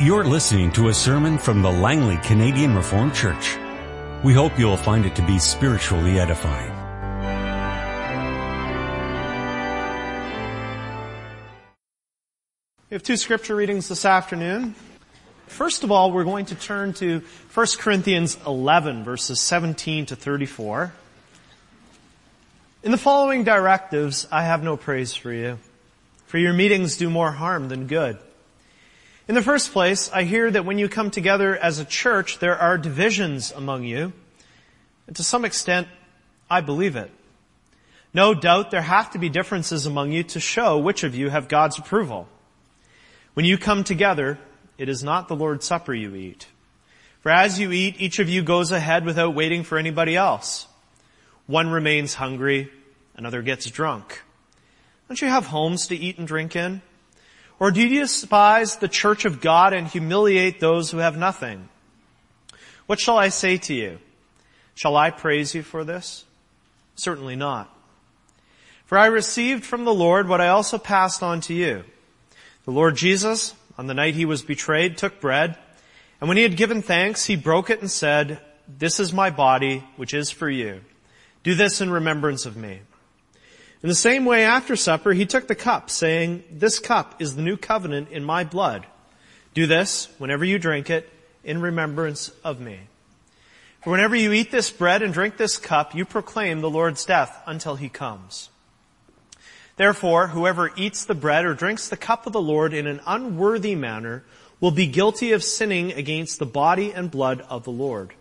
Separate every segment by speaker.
Speaker 1: You're listening to a sermon from the Langley Canadian Reformed Church. We hope you'll find it to be spiritually edifying.
Speaker 2: We have two scripture readings this afternoon. First of all, we're going to turn to 1 Corinthians 11 verses 17 to 34. In the following directives, I have no praise for you, for your meetings do more harm than good. In the first place, I hear that when you come together as a church, there are divisions among you. And to some extent, I believe it. No doubt there have to be differences among you to show which of you have God's approval. When you come together, it is not the Lord's Supper you eat. For as you eat, each of you goes ahead without waiting for anybody else. One remains hungry, another gets drunk. Don't you have homes to eat and drink in? Or do you despise the church of God and humiliate those who have nothing? What shall I say to you? Shall I praise you for this? Certainly not. For I received from the Lord what I also passed on to you. The Lord Jesus, on the night he was betrayed, took bread, and when he had given thanks, he broke it and said, This is my body, which is for you. Do this in remembrance of me. In the same way, after supper, he took the cup, saying, This cup is the new covenant in my blood. Do this, whenever you drink it, in remembrance of me. For whenever you eat this bread and drink this cup, you proclaim the Lord's death until he comes. Therefore, whoever eats the bread or drinks the cup of the Lord in an unworthy manner will be guilty of sinning against the body and blood of the Lord.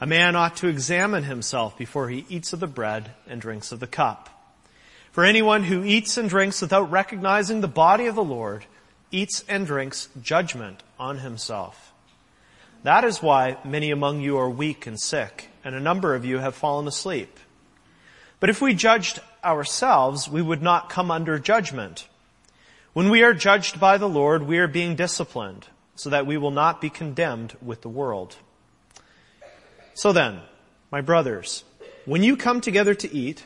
Speaker 2: A man ought to examine himself before he eats of the bread and drinks of the cup. For anyone who eats and drinks without recognizing the body of the Lord eats and drinks judgment on himself. That is why many among you are weak and sick, and a number of you have fallen asleep. But if we judged ourselves, we would not come under judgment. When we are judged by the Lord, we are being disciplined so that we will not be condemned with the world. So then, my brothers, when you come together to eat,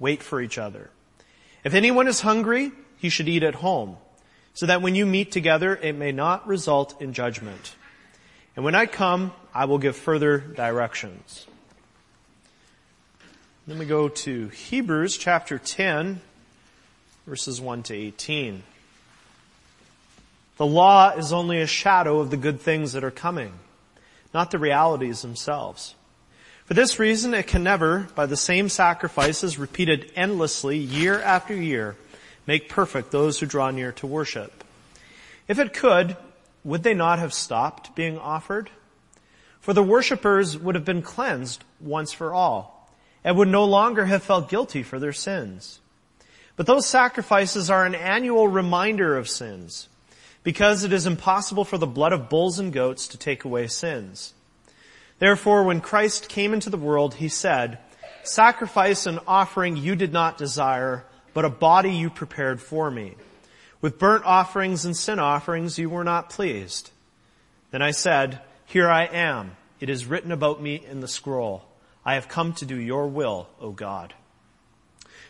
Speaker 2: wait for each other. If anyone is hungry, he should eat at home, so that when you meet together, it may not result in judgment. And when I come, I will give further directions. Then we go to Hebrews chapter 10, verses 1 to 18. The law is only a shadow of the good things that are coming, not the realities themselves. For this reason, it can never, by the same sacrifices repeated endlessly year after year, make perfect those who draw near to worship. If it could, would they not have stopped being offered? For the worshippers would have been cleansed once for all and would no longer have felt guilty for their sins. But those sacrifices are an annual reminder of sins, because it is impossible for the blood of bulls and goats to take away sins. Therefore, when Christ came into the world, he said, sacrifice and offering you did not desire, but a body you prepared for me. With burnt offerings and sin offerings you were not pleased. Then I said, here I am. It is written about me in the scroll. I have come to do your will, O God.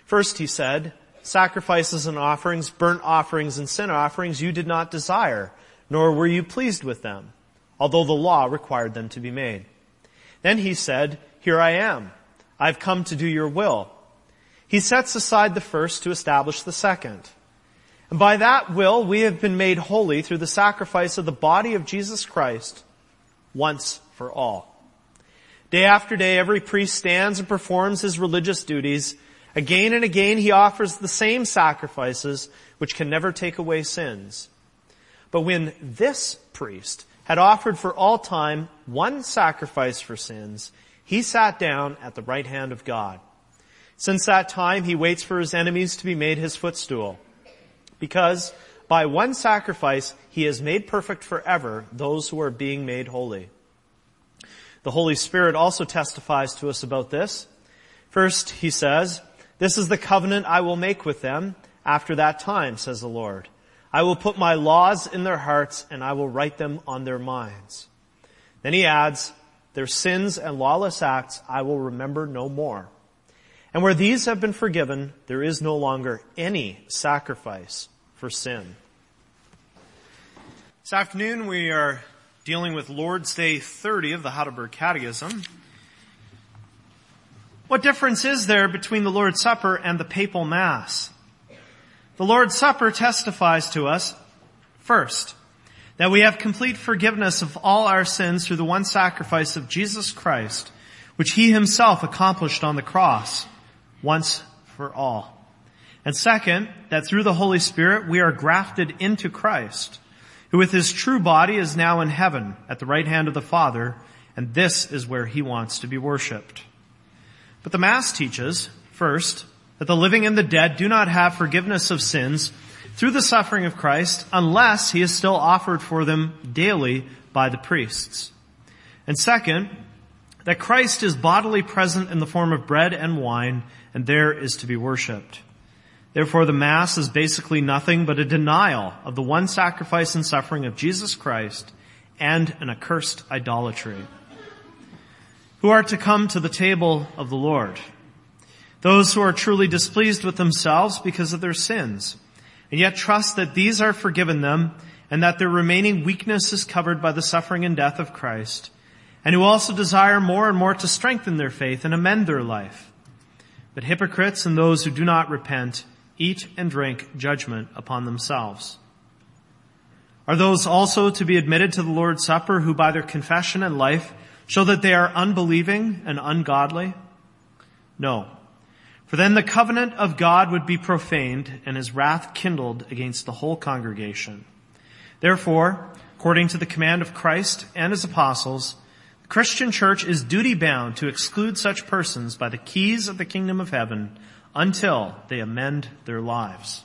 Speaker 2: First he said, sacrifices and offerings, burnt offerings and sin offerings you did not desire, nor were you pleased with them, although the law required them to be made. Then he said, here I am. I've come to do your will. He sets aside the first to establish the second. And by that will we have been made holy through the sacrifice of the body of Jesus Christ once for all. Day after day, every priest stands and performs his religious duties. Again and again, he offers the same sacrifices, which can never take away sins. But when this priest had offered for all time one sacrifice for sins, he sat down at the right hand of God. Since that time, he waits for his enemies to be made his footstool. Because by one sacrifice, he has made perfect forever those who are being made holy. The Holy Spirit also testifies to us about this. First, he says, this is the covenant I will make with them after that time, says the Lord. I will put my laws in their hearts and I will write them on their minds. Then he adds, their sins and lawless acts I will remember no more. And where these have been forgiven, there is no longer any sacrifice for sin. This afternoon we are dealing with Lord's Day 30 of the Heidelberg Catechism. What difference is there between the Lord's Supper and the papal Mass? The Lord's Supper testifies to us, first, that we have complete forgiveness of all our sins through the one sacrifice of Jesus Christ, which He Himself accomplished on the cross, once for all. And second, that through the Holy Spirit we are grafted into Christ, who with his true body is now in heaven at the right hand of the Father, and this is where he wants to be worshipped. But the Mass teaches, first, that the living and the dead do not have forgiveness of sins through the suffering of Christ unless he is still offered for them daily by the priests. And second, that Christ is bodily present in the form of bread and wine, and there is to be worshipped. Therefore the Mass is basically nothing but a denial of the one sacrifice and suffering of Jesus Christ and an accursed idolatry. Who are to come to the table of the Lord? Those who are truly displeased with themselves because of their sins, and yet trust that these are forgiven them and that their remaining weakness is covered by the suffering and death of Christ, and who also desire more and more to strengthen their faith and amend their life. But hypocrites and those who do not repent eat and drink judgment upon themselves. Are those also to be admitted to the Lord's Supper who by their confession and life show that they are unbelieving and ungodly? No. For then the covenant of God would be profaned and his wrath kindled against the whole congregation. Therefore, according to the command of Christ and his apostles, the Christian church is duty bound to exclude such persons by the keys of the kingdom of heaven until they amend their lives.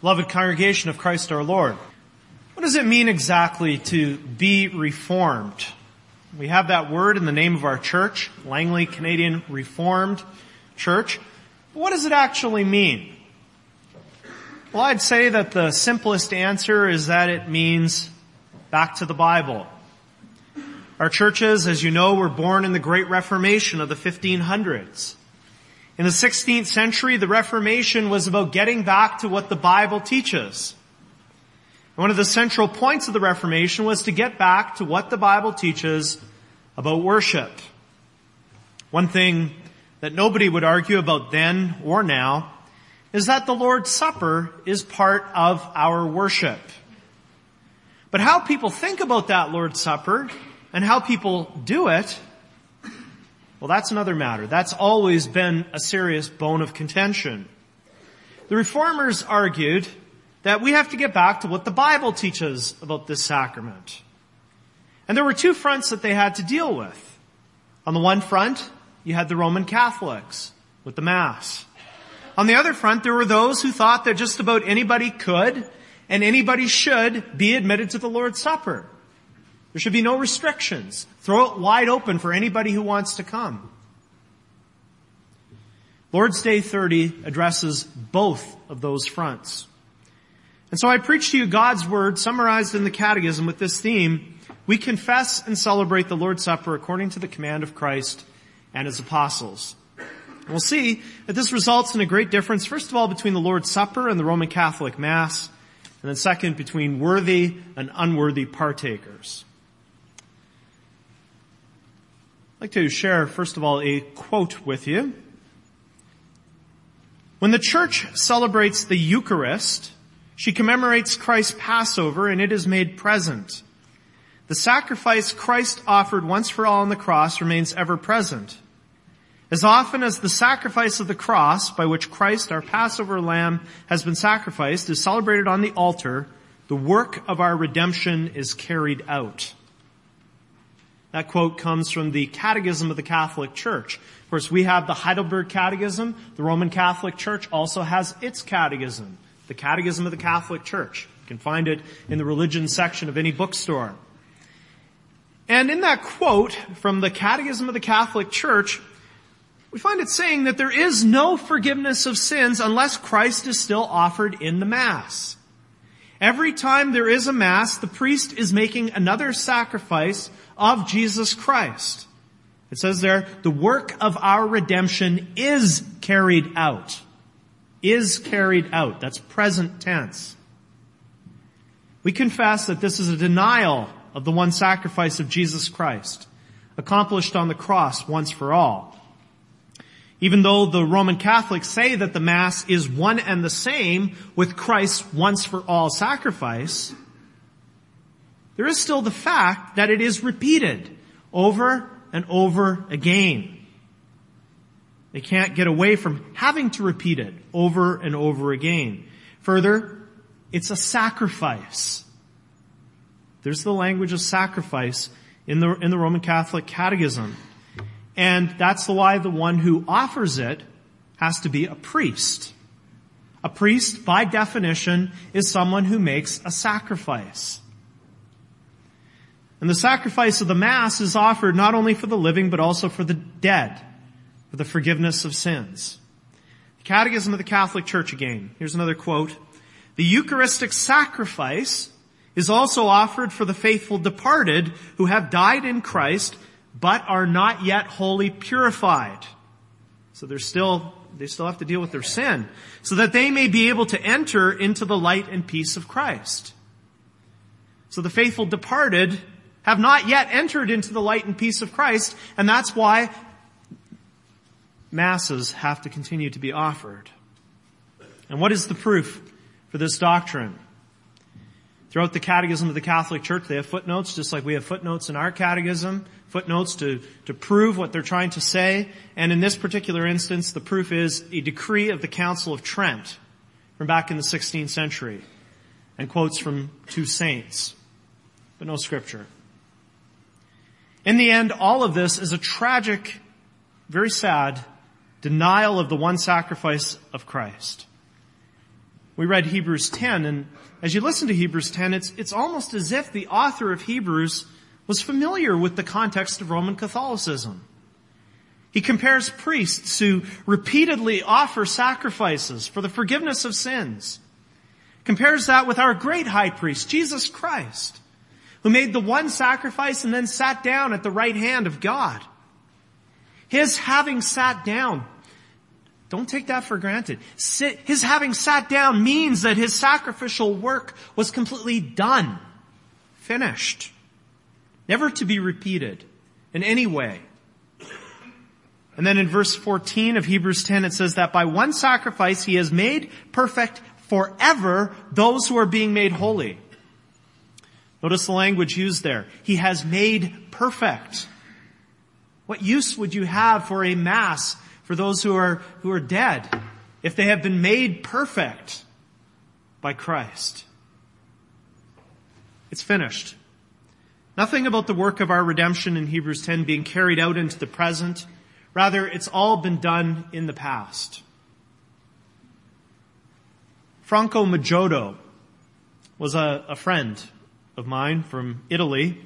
Speaker 2: Beloved congregation of Christ our Lord, what does it mean exactly to be reformed? We have that word in the name of our church, Langley Canadian Reformed Church. But what does it actually mean? Well, I'd say that the simplest answer is that it means back to the Bible. Our churches, as you know, were born in the Great Reformation of the 1500s. In the 16th century, the Reformation was about getting back to what the Bible teaches. One of the central points of the Reformation was to get back to what the Bible teaches about worship. One thing that nobody would argue about then or now is that the Lord's Supper is part of our worship. But how people think about that Lord's Supper and how people do it well, that's another matter. That's always been a serious bone of contention. The reformers argued that we have to get back to what the Bible teaches about this sacrament. And there were two fronts that they had to deal with. On the one front, you had the Roman Catholics with the Mass. On the other front, there were those who thought that just about anybody could and anybody should be admitted to the Lord's Supper. There should be no restrictions. Throw it wide open for anybody who wants to come. Lord's Day 30 addresses both of those fronts. And so I preach to you God's Word summarized in the Catechism with this theme. We confess and celebrate the Lord's Supper according to the command of Christ and His apostles. We'll see that this results in a great difference, first of all, between the Lord's Supper and the Roman Catholic Mass, and then second, between worthy and unworthy partakers. I'd like to share, first of all, a quote with you. When the church celebrates the Eucharist, she commemorates Christ's Passover and it is made present. The sacrifice Christ offered once for all on the cross remains ever present. As often as the sacrifice of the cross by which Christ, our Passover lamb, has been sacrificed is celebrated on the altar, the work of our redemption is carried out. That quote comes from the Catechism of the Catholic Church. Of course, we have the Heidelberg Catechism. The Roman Catholic Church also has its catechism, the Catechism of the Catholic Church. You can find it in the religion section of any bookstore. And in that quote from the Catechism of the Catholic Church, we find it saying that there is no forgiveness of sins unless Christ is still offered in the Mass. Every time there is a Mass, the priest is making another sacrifice of Jesus Christ. It says there, the work of our redemption is carried out. Is carried out. That's present tense. We confess that this is a denial of the one sacrifice of Jesus Christ, accomplished on the cross once for all. Even though the Roman Catholics say that the Mass is one and the same with Christ's once for all sacrifice, there is still the fact that it is repeated over and over again. They can't get away from having to repeat it over and over again. Further, it's a sacrifice. There's the language of sacrifice in the, in the Roman Catholic Catechism. And that's why the one who offers it has to be a priest. A priest, by definition, is someone who makes a sacrifice. And the sacrifice of the Mass is offered not only for the living, but also for the dead, for the forgiveness of sins. The Catechism of the Catholic Church again. Here's another quote. The Eucharistic sacrifice is also offered for the faithful departed who have died in Christ but are not yet wholly purified. So they're still, they still have to deal with their sin so that they may be able to enter into the light and peace of Christ. So the faithful departed have not yet entered into the light and peace of Christ and that's why masses have to continue to be offered. And what is the proof for this doctrine? Throughout the catechism of the Catholic Church, they have footnotes, just like we have footnotes in our catechism, footnotes to, to prove what they're trying to say. And in this particular instance, the proof is a decree of the Council of Trent from back in the 16th century and quotes from two saints, but no scripture. In the end, all of this is a tragic, very sad denial of the one sacrifice of Christ. We read Hebrews 10 and as you listen to Hebrews 10, it's, it's almost as if the author of Hebrews was familiar with the context of Roman Catholicism. He compares priests who repeatedly offer sacrifices for the forgiveness of sins. Compares that with our great high priest, Jesus Christ, who made the one sacrifice and then sat down at the right hand of God. His having sat down don't take that for granted. His having sat down means that his sacrificial work was completely done. Finished. Never to be repeated in any way. And then in verse 14 of Hebrews 10 it says that by one sacrifice he has made perfect forever those who are being made holy. Notice the language used there. He has made perfect. What use would you have for a mass for those who are, who are dead if they have been made perfect by Christ. It's finished. Nothing about the work of our redemption in Hebrews 10 being carried out into the present. Rather, it's all been done in the past. Franco Maggiotto was a, a friend of mine from Italy.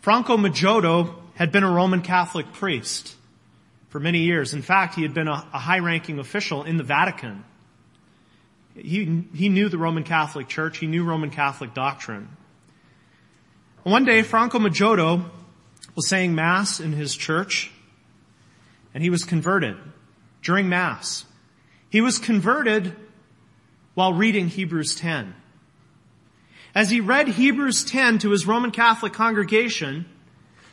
Speaker 2: Franco Maggiotto had been a Roman Catholic priest for many years. In fact, he had been a, a high-ranking official in the Vatican. He, he knew the Roman Catholic Church. He knew Roman Catholic doctrine. One day, Franco Maggiotto was saying Mass in his church, and he was converted during Mass. He was converted while reading Hebrews 10. As he read Hebrews 10 to his Roman Catholic congregation,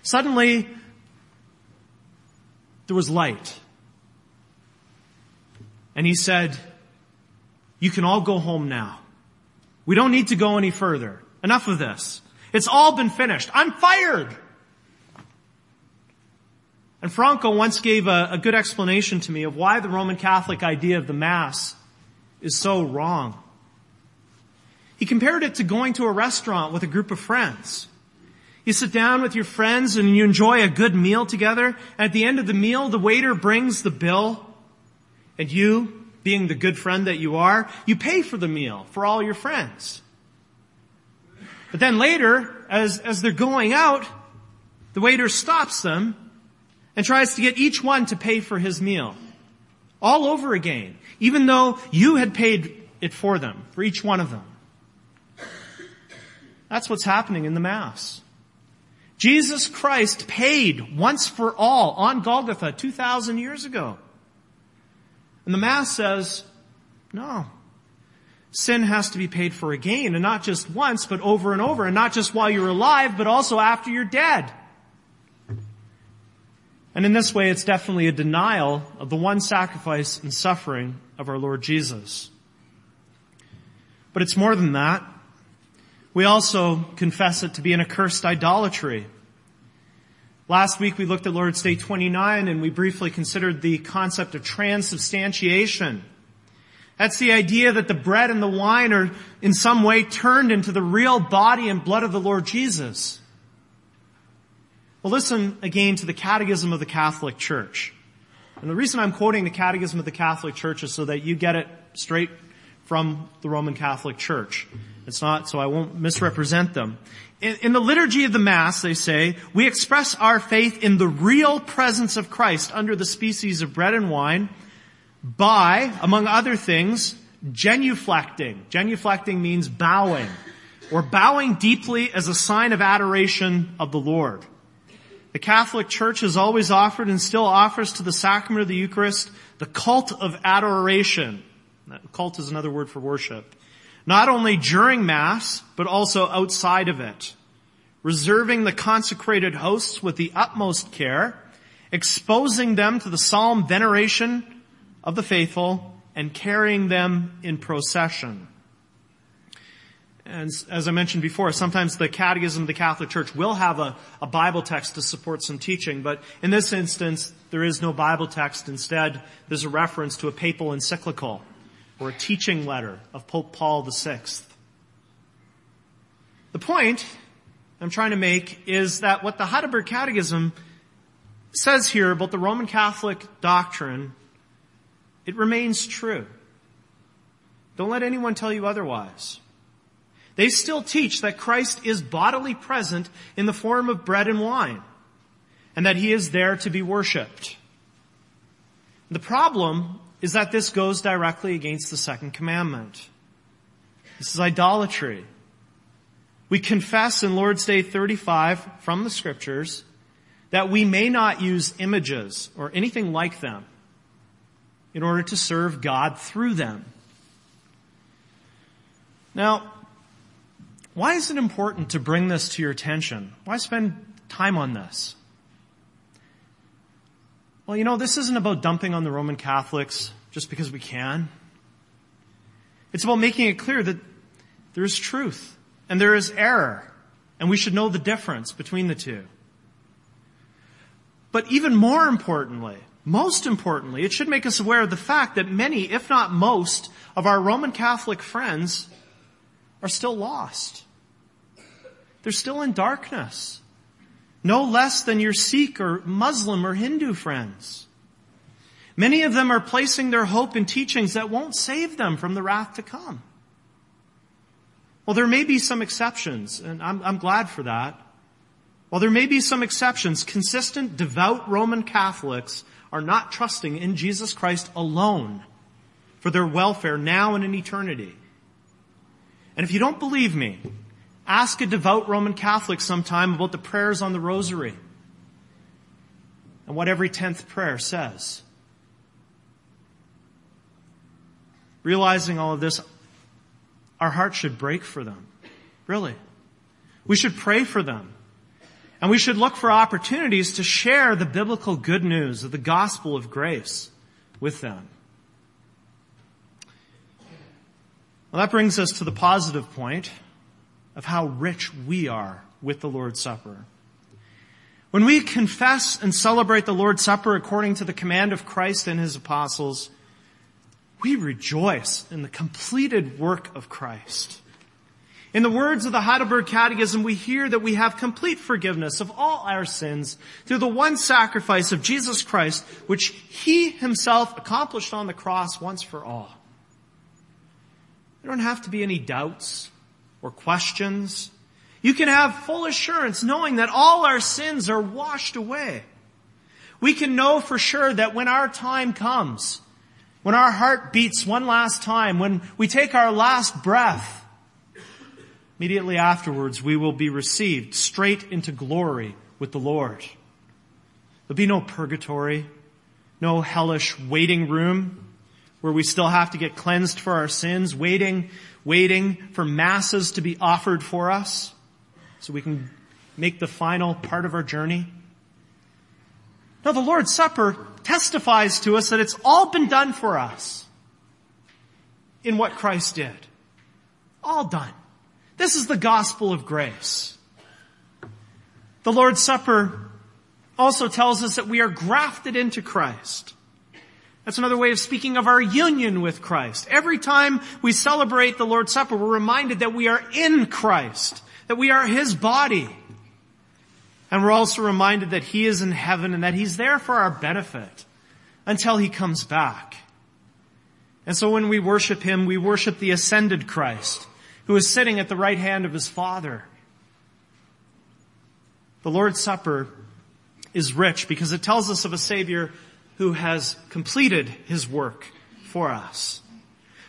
Speaker 2: suddenly there was light. And he said, you can all go home now. We don't need to go any further. Enough of this. It's all been finished. I'm fired. And Franco once gave a, a, good explanation to me of why the Roman Catholic idea of the Mass is so wrong. He compared it to going to a restaurant with a group of friends. You sit down with your friends and you enjoy a good meal together. At the end of the meal, the waiter brings the bill and you, being the good friend that you are, you pay for the meal for all your friends. But then later, as, as they're going out, the waiter stops them and tries to get each one to pay for his meal. All over again. Even though you had paid it for them, for each one of them. That's what's happening in the Mass. Jesus Christ paid once for all on Golgotha 2,000 years ago. And the Mass says, no. sin has to be paid for again, and not just once, but over and over, and not just while you're alive, but also after you're dead. And in this way, it's definitely a denial of the one sacrifice and suffering of our Lord Jesus. But it's more than that. We also confess it to be an accursed idolatry. Last week we looked at Lord's Day 29 and we briefly considered the concept of transubstantiation. That's the idea that the bread and the wine are in some way turned into the real body and blood of the Lord Jesus. Well, listen again to the Catechism of the Catholic Church. And the reason I'm quoting the Catechism of the Catholic Church is so that you get it straight from the Roman Catholic Church. It's not, so I won't misrepresent them. In, in, the liturgy of the Mass, they say, we express our faith in the real presence of Christ under the species of bread and wine by, among other things, genuflecting. Genuflecting means bowing, or bowing deeply as a sign of adoration of the Lord. The Catholic Church has always offered and still offers to the sacrament of the Eucharist the cult of adoration. Cult is another word for worship. Not only during Mass, but also outside of it. Reserving the consecrated hosts with the utmost care, exposing them to the solemn veneration of the faithful, and carrying them in procession. And as I mentioned before, sometimes the Catechism of the Catholic Church will have a, a, Bible text to support some teaching, but in this instance, there is no Bible text. Instead, there's a reference to a papal encyclical or a teaching letter of Pope Paul VI. The point I'm trying to make is that what the Heidelberg Catechism says here about the Roman Catholic doctrine, it remains true. Don't let anyone tell you otherwise. They still teach that Christ is bodily present in the form of bread and wine, and that he is there to be worshiped. The problem is that this goes directly against the second commandment. This is idolatry. We confess in Lord's Day 35 from the scriptures that we may not use images or anything like them in order to serve God through them. Now, why is it important to bring this to your attention? Why spend time on this? Well, you know, this isn't about dumping on the Roman Catholics just because we can. It's about making it clear that there is truth and there is error and we should know the difference between the two. But even more importantly, most importantly, it should make us aware of the fact that many, if not most, of our Roman Catholic friends are still lost. They're still in darkness. No less than your Sikh or Muslim or Hindu friends. Many of them are placing their hope in teachings that won't save them from the wrath to come. Well, there may be some exceptions, and I'm, I'm glad for that. While there may be some exceptions, consistent, devout Roman Catholics are not trusting in Jesus Christ alone for their welfare now and in eternity. And if you don't believe me, ask a devout Roman Catholic sometime about the prayers on the rosary and what every tenth prayer says. Realizing all of this, our hearts should break for them. Really. We should pray for them. And we should look for opportunities to share the biblical good news of the gospel of grace with them. Well, that brings us to the positive point of how rich we are with the Lord's Supper. When we confess and celebrate the Lord's Supper according to the command of Christ and His apostles, we rejoice in the completed work of Christ. In the words of the Heidelberg Catechism, we hear that we have complete forgiveness of all our sins through the one sacrifice of Jesus Christ, which He Himself accomplished on the cross once for all. There don't have to be any doubts or questions. You can have full assurance knowing that all our sins are washed away. We can know for sure that when our time comes, when our heart beats one last time, when we take our last breath, Immediately afterwards, we will be received straight into glory with the Lord. There'll be no purgatory, no hellish waiting room where we still have to get cleansed for our sins, waiting, waiting for masses to be offered for us so we can make the final part of our journey. Now the Lord's Supper testifies to us that it's all been done for us in what Christ did. All done. This is the gospel of grace. The Lord's Supper also tells us that we are grafted into Christ. That's another way of speaking of our union with Christ. Every time we celebrate the Lord's Supper, we're reminded that we are in Christ, that we are His body. And we're also reminded that He is in heaven and that He's there for our benefit until He comes back. And so when we worship Him, we worship the ascended Christ who is sitting at the right hand of His Father. The Lord's Supper is rich because it tells us of a Savior who has completed His work for us.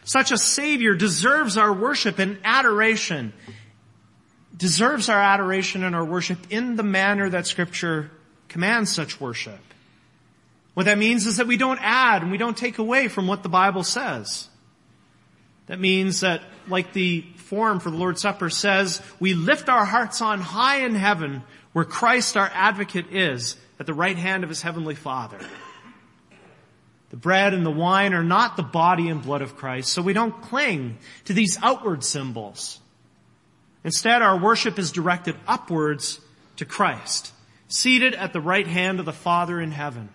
Speaker 2: Such a Savior deserves our worship and adoration, deserves our adoration and our worship in the manner that Scripture commands such worship. What that means is that we don't add and we don't take away from what the Bible says. That means that, like the form for the Lord's Supper says, we lift our hearts on high in heaven where Christ our advocate is at the right hand of his heavenly Father. The bread and the wine are not the body and blood of Christ, so we don't cling to these outward symbols. Instead, our worship is directed upwards to Christ, seated at the right hand of the Father in heaven.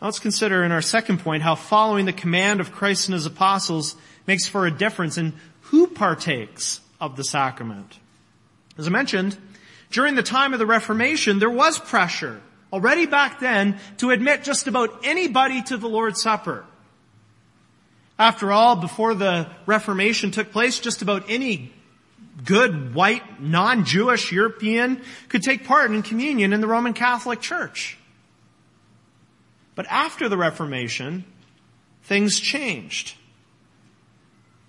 Speaker 2: Now let's consider in our second point how following the command of Christ and his apostles makes for a difference in who partakes of the sacrament. As I mentioned, during the time of the Reformation, there was pressure already back then to admit just about anybody to the Lord's Supper. After all, before the Reformation took place, just about any good, white, non-Jewish European could take part in communion in the Roman Catholic Church. But after the Reformation, things changed.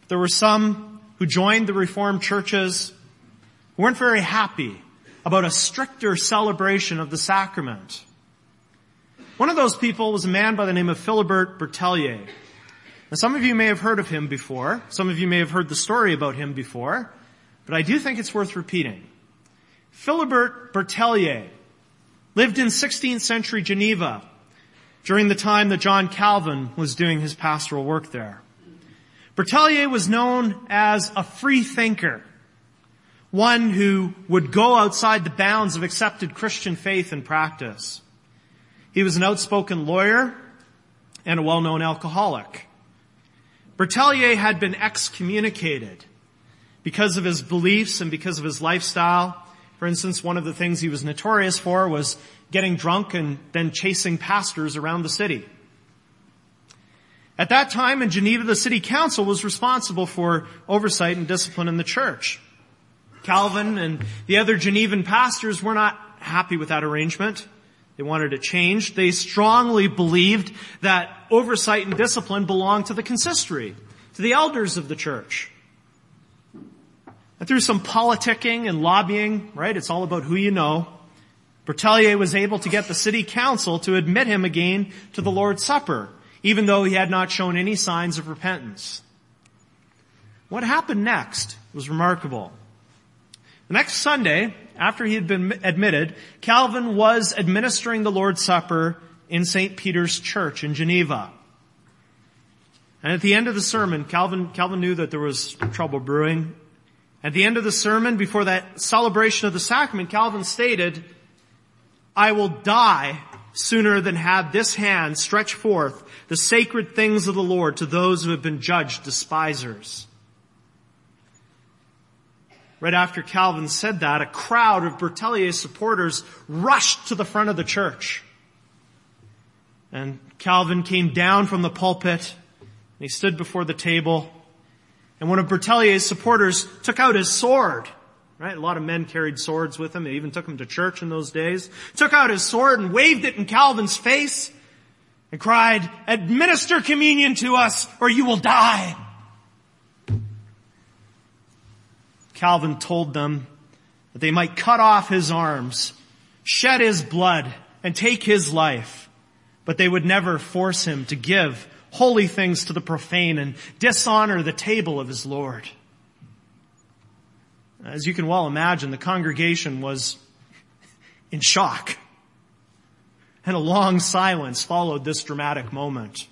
Speaker 2: There were some who joined the Reformed churches who weren't very happy about a stricter celebration of the sacrament. One of those people was a man by the name of Philibert Berthelier. Now some of you may have heard of him before. Some of you may have heard the story about him before. But I do think it's worth repeating. Philibert Berthelier lived in 16th century Geneva during the time that John Calvin was doing his pastoral work there. Berthelier was known as a free thinker, one who would go outside the bounds of accepted Christian faith and practice. He was an outspoken lawyer and a well-known alcoholic. Berthelier had been excommunicated because of his beliefs and because of his lifestyle. For instance, one of the things he was notorious for was getting drunk and then chasing pastors around the city. At that time in Geneva, the city council was responsible for oversight and discipline in the church. Calvin and the other Genevan pastors were not happy with that arrangement. They wanted it changed. They strongly believed that oversight and discipline belonged to the consistory, to the elders of the church. And through some politicking and lobbying, right, it's all about who you know, Berthelier was able to get the city council to admit him again to the Lord's Supper, even though he had not shown any signs of repentance. What happened next was remarkable. The next Sunday, after he had been admitted, Calvin was administering the Lord's Supper in St. Peter's Church in Geneva. And at the end of the sermon, Calvin, Calvin knew that there was trouble brewing. At the end of the sermon, before that celebration of the sacrament, Calvin stated, I will die sooner than have this hand stretch forth the sacred things of the Lord to those who have been judged despisers. Right after Calvin said that, a crowd of Berthelier's supporters rushed to the front of the church. And Calvin came down from the pulpit and he stood before the table and one of Berthelier's supporters took out his sword Right? A lot of men carried swords with them. They even took them to church in those days. Took out his sword and waved it in Calvin's face and cried, administer communion to us or you will die. Calvin told them that they might cut off his arms, shed his blood, and take his life, but they would never force him to give holy things to the profane and dishonor the table of his Lord. As you can well imagine, the congregation was in shock. And a long silence followed this dramatic moment.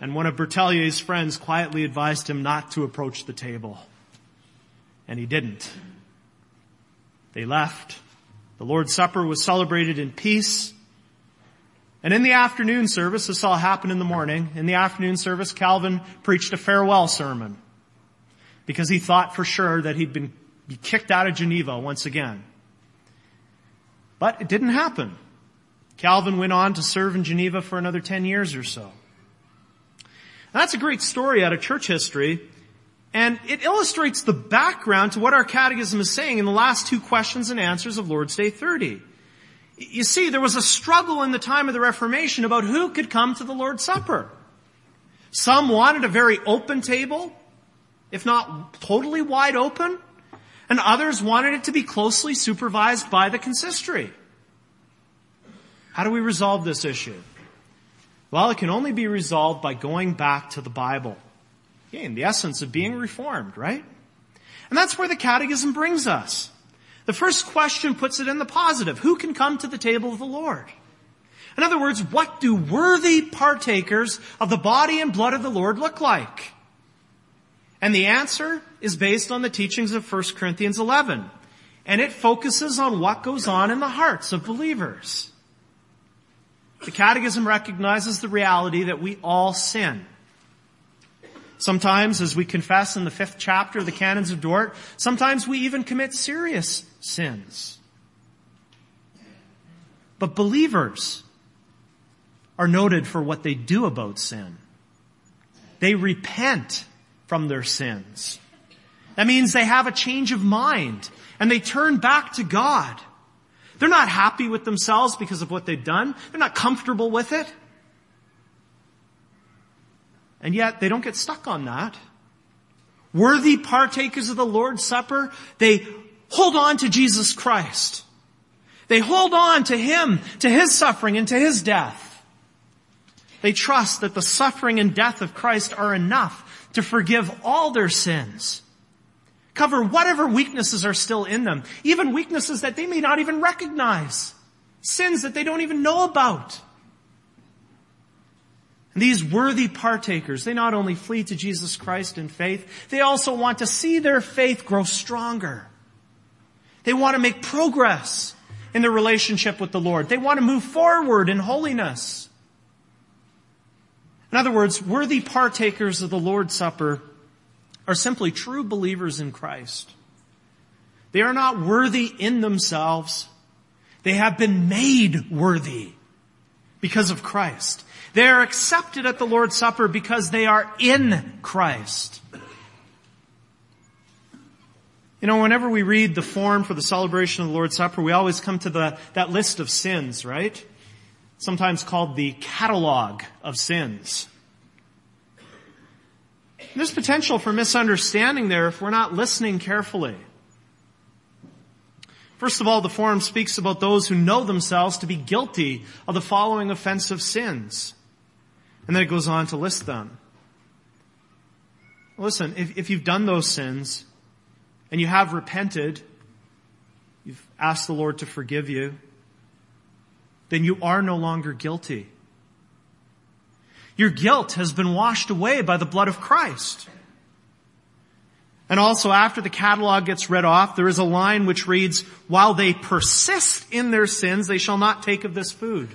Speaker 2: And one of Berthelier's friends quietly advised him not to approach the table. And he didn't. They left. The Lord's Supper was celebrated in peace. And in the afternoon service, this all happened in the morning, in the afternoon service, Calvin preached a farewell sermon because he thought for sure that he'd been be kicked out of Geneva once again. But it didn't happen. Calvin went on to serve in Geneva for another 10 years or so. That's a great story out of church history, and it illustrates the background to what our catechism is saying in the last two questions and answers of Lord's Day 30. You see, there was a struggle in the time of the Reformation about who could come to the Lord's Supper. Some wanted a very open table, if not totally wide open, and others wanted it to be closely supervised by the consistory. How do we resolve this issue? Well, it can only be resolved by going back to the Bible. Again, the essence of being reformed, right? And that's where the catechism brings us. The first question puts it in the positive. Who can come to the table of the Lord? In other words, what do worthy partakers of the body and blood of the Lord look like? And the answer is based on the teachings of 1 Corinthians 11. And it focuses on what goes on in the hearts of believers. The Catechism recognizes the reality that we all sin. Sometimes, as we confess in the fifth chapter of the Canons of Dort, sometimes we even commit serious sins. But believers are noted for what they do about sin. They repent from their sins. That means they have a change of mind and they turn back to God. They're not happy with themselves because of what they've done. They're not comfortable with it. And yet they don't get stuck on that. Worthy partakers of the Lord's Supper, they hold on to Jesus Christ. They hold on to Him, to His suffering and to His death. They trust that the suffering and death of Christ are enough to forgive all their sins cover whatever weaknesses are still in them, even weaknesses that they may not even recognize, sins that they don't even know about. And these worthy partakers, they not only flee to Jesus Christ in faith, they also want to see their faith grow stronger. They want to make progress in their relationship with the Lord. They want to move forward in holiness. In other words, worthy partakers of the Lord's Supper are simply true believers in Christ. They are not worthy in themselves. They have been made worthy because of Christ. They are accepted at the Lord's Supper because they are in Christ. You know, whenever we read the form for the celebration of the Lord's Supper, we always come to the, that list of sins, right? Sometimes called the catalog of sins. There's potential for misunderstanding there if we're not listening carefully. First of all, the form speaks about those who know themselves to be guilty of the following offensive sins. And then it goes on to list them. Listen, if, if you've done those sins and you have repented, you've asked the Lord to forgive you, then you are no longer guilty. Your guilt has been washed away by the blood of Christ. And also after the catalog gets read off, there is a line which reads, while they persist in their sins, they shall not take of this food.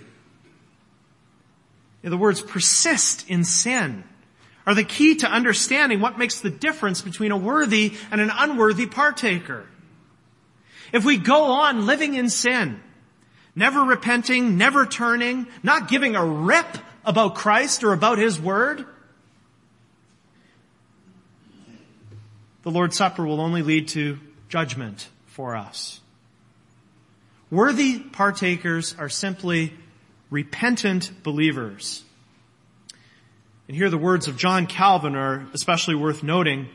Speaker 2: The words persist in sin are the key to understanding what makes the difference between a worthy and an unworthy partaker. If we go on living in sin, never repenting, never turning, not giving a rip about Christ or about His Word, the Lord's Supper will only lead to judgment for us. Worthy partakers are simply repentant believers. And here the words of John Calvin are especially worth noting.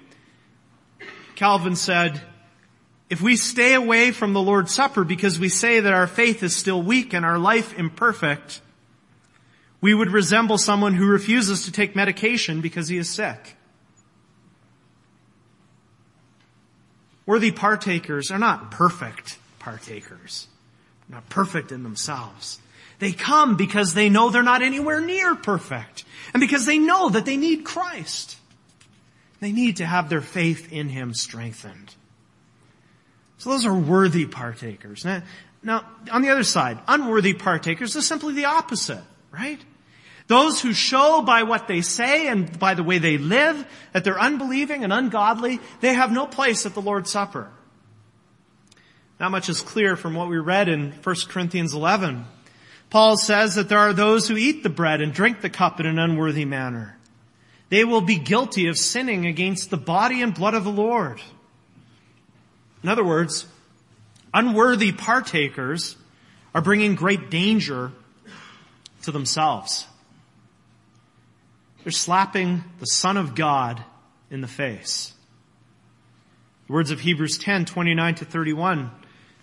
Speaker 2: Calvin said, if we stay away from the Lord's Supper because we say that our faith is still weak and our life imperfect, We would resemble someone who refuses to take medication because he is sick. Worthy partakers are not perfect partakers, not perfect in themselves. They come because they know they're not anywhere near perfect and because they know that they need Christ. They need to have their faith in Him strengthened. So those are worthy partakers. Now, now, on the other side, unworthy partakers are simply the opposite, right? Those who show by what they say and by the way they live that they're unbelieving and ungodly, they have no place at the Lord's Supper. Not much is clear from what we read in 1 Corinthians 11. Paul says that there are those who eat the bread and drink the cup in an unworthy manner. They will be guilty of sinning against the body and blood of the Lord. In other words, unworthy partakers are bringing great danger to themselves. They're slapping the Son of God in the face. The words of Hebrews 10, 29 to 31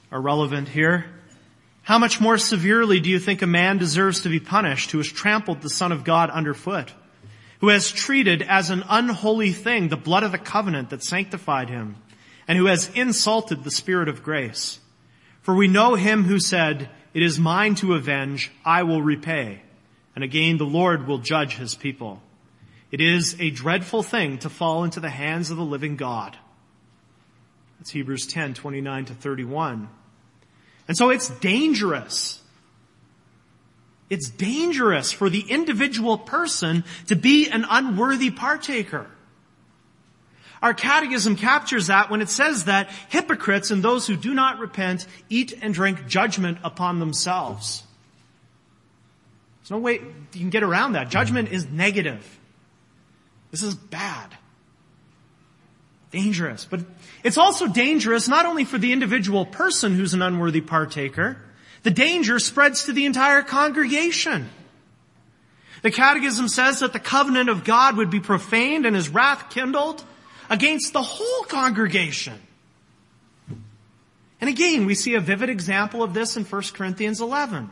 Speaker 2: are relevant here. How much more severely do you think a man deserves to be punished who has trampled the Son of God underfoot? Who has treated as an unholy thing the blood of the covenant that sanctified him, and who has insulted the Spirit of grace? For we know him who said, it is mine to avenge, I will repay. And again, the Lord will judge his people. It is a dreadful thing to fall into the hands of the living God. That's Hebrews 10, 29 to 31. And so it's dangerous. It's dangerous for the individual person to be an unworthy partaker. Our catechism captures that when it says that hypocrites and those who do not repent eat and drink judgment upon themselves. There's no way you can get around that. Judgment is negative. This is bad. Dangerous. But it's also dangerous not only for the individual person who's an unworthy partaker, the danger spreads to the entire congregation. The Catechism says that the covenant of God would be profaned and his wrath kindled against the whole congregation. And again, we see a vivid example of this in 1 Corinthians 11.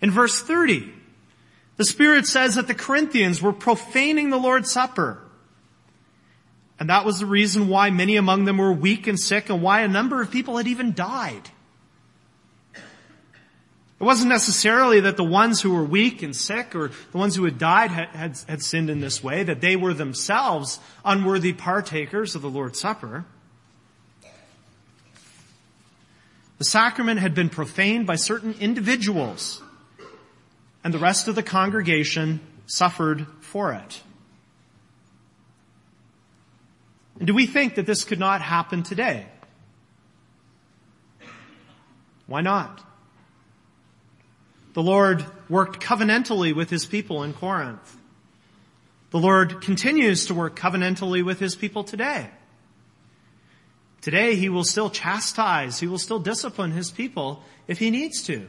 Speaker 2: In verse 30, the Spirit says that the Corinthians were profaning the Lord's Supper. And that was the reason why many among them were weak and sick and why a number of people had even died. It wasn't necessarily that the ones who were weak and sick or the ones who had died had, had, had, sinned in this way, that they were themselves unworthy partakers of the Lord's Supper. The sacrament had been profaned by certain individuals and the rest of the congregation suffered for it. And do we think that this could not happen today? Why not? The Lord worked covenantally with His people in Corinth. The Lord continues to work covenantally with His people today. Today He will still chastise, He will still discipline His people if He needs to.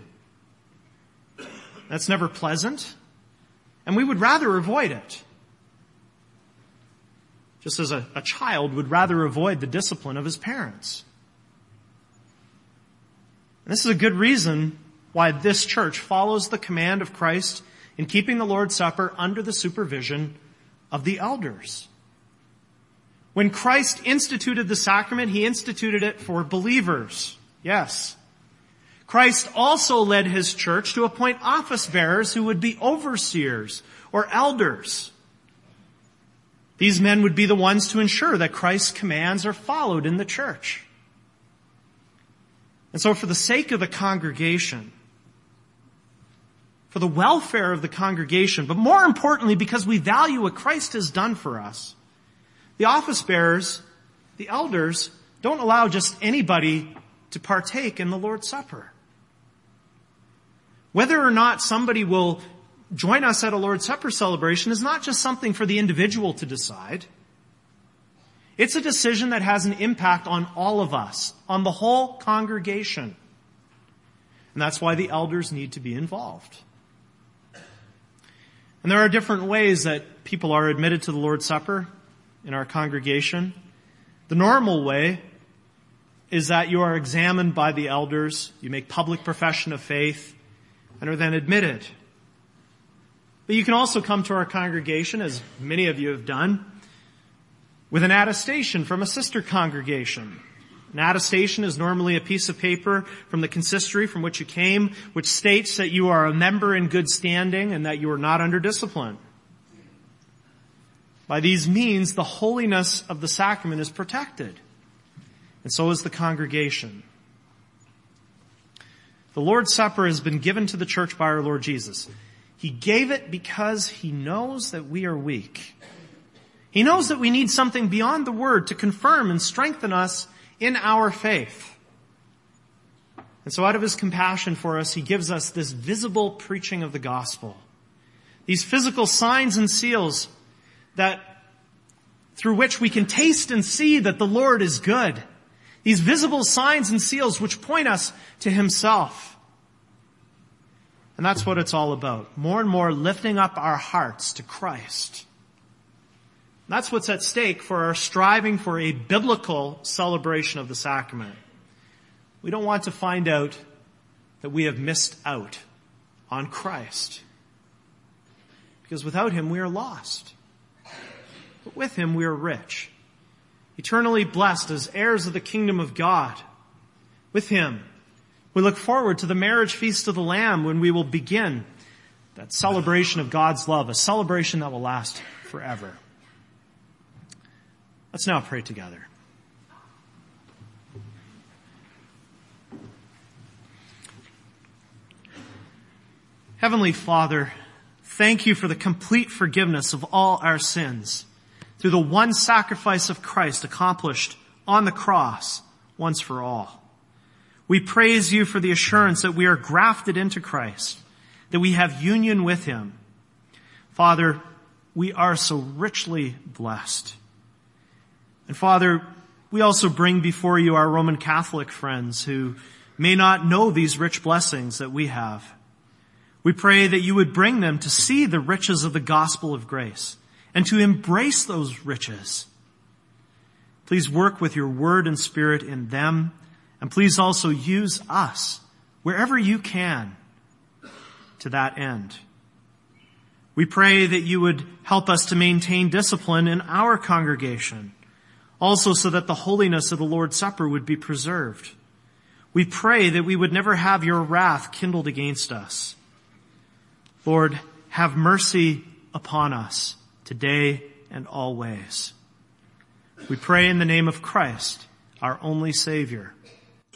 Speaker 2: That's never pleasant. And we would rather avoid it. Just as a, a child would rather avoid the discipline of his parents. And this is a good reason why this church follows the command of Christ in keeping the Lord's Supper under the supervision of the elders. When Christ instituted the sacrament, He instituted it for believers. Yes. Christ also led his church to appoint office bearers who would be overseers or elders. These men would be the ones to ensure that Christ's commands are followed in the church. And so for the sake of the congregation, for the welfare of the congregation, but more importantly because we value what Christ has done for us, the office bearers, the elders, don't allow just anybody to partake in the Lord's Supper. Whether or not somebody will join us at a Lord's Supper celebration is not just something for the individual to decide. It's a decision that has an impact on all of us, on the whole congregation. And that's why the elders need to be involved. And there are different ways that people are admitted to the Lord's Supper in our congregation. The normal way is that you are examined by the elders, you make public profession of faith, and are then admitted. But you can also come to our congregation, as many of you have done, with an attestation from a sister congregation. An attestation is normally a piece of paper from the consistory from which you came, which states that you are a member in good standing and that you are not under discipline. By these means, the holiness of the sacrament is protected. And so is the congregation. The Lord's Supper has been given to the church by our Lord Jesus. He gave it because He knows that we are weak. He knows that we need something beyond the Word to confirm and strengthen us in our faith. And so out of His compassion for us, He gives us this visible preaching of the gospel. These physical signs and seals that through which we can taste and see that the Lord is good. These visible signs and seals which point us to Himself. And that's what it's all about. More and more lifting up our hearts to Christ. That's what's at stake for our striving for a biblical celebration of the sacrament. We don't want to find out that we have missed out on Christ. Because without Him we are lost. But with Him we are rich eternally blessed as heirs of the kingdom of God. With Him, we look forward to the marriage feast of the Lamb when we will begin that celebration of God's love, a celebration that will last forever. Let's now pray together. Heavenly Father, thank you for the complete forgiveness of all our sins through the one sacrifice of Christ accomplished on the cross once for all. We praise you for the assurance that we are grafted into Christ, that we have union with him. Father, we are so richly blessed. And Father, we also bring before you our Roman Catholic friends who may not know these rich blessings that we have. We pray that you would bring them to see the riches of the gospel of grace and to embrace those riches. Please work with your word and spirit in them, and please also use us wherever you can to that end. We pray that you would help us to maintain discipline in our congregation, also so that the holiness of the Lord's Supper would be preserved. We pray that we would never have your wrath kindled against us. Lord, have mercy upon us today and always. We pray in the name of Christ, our only Savior.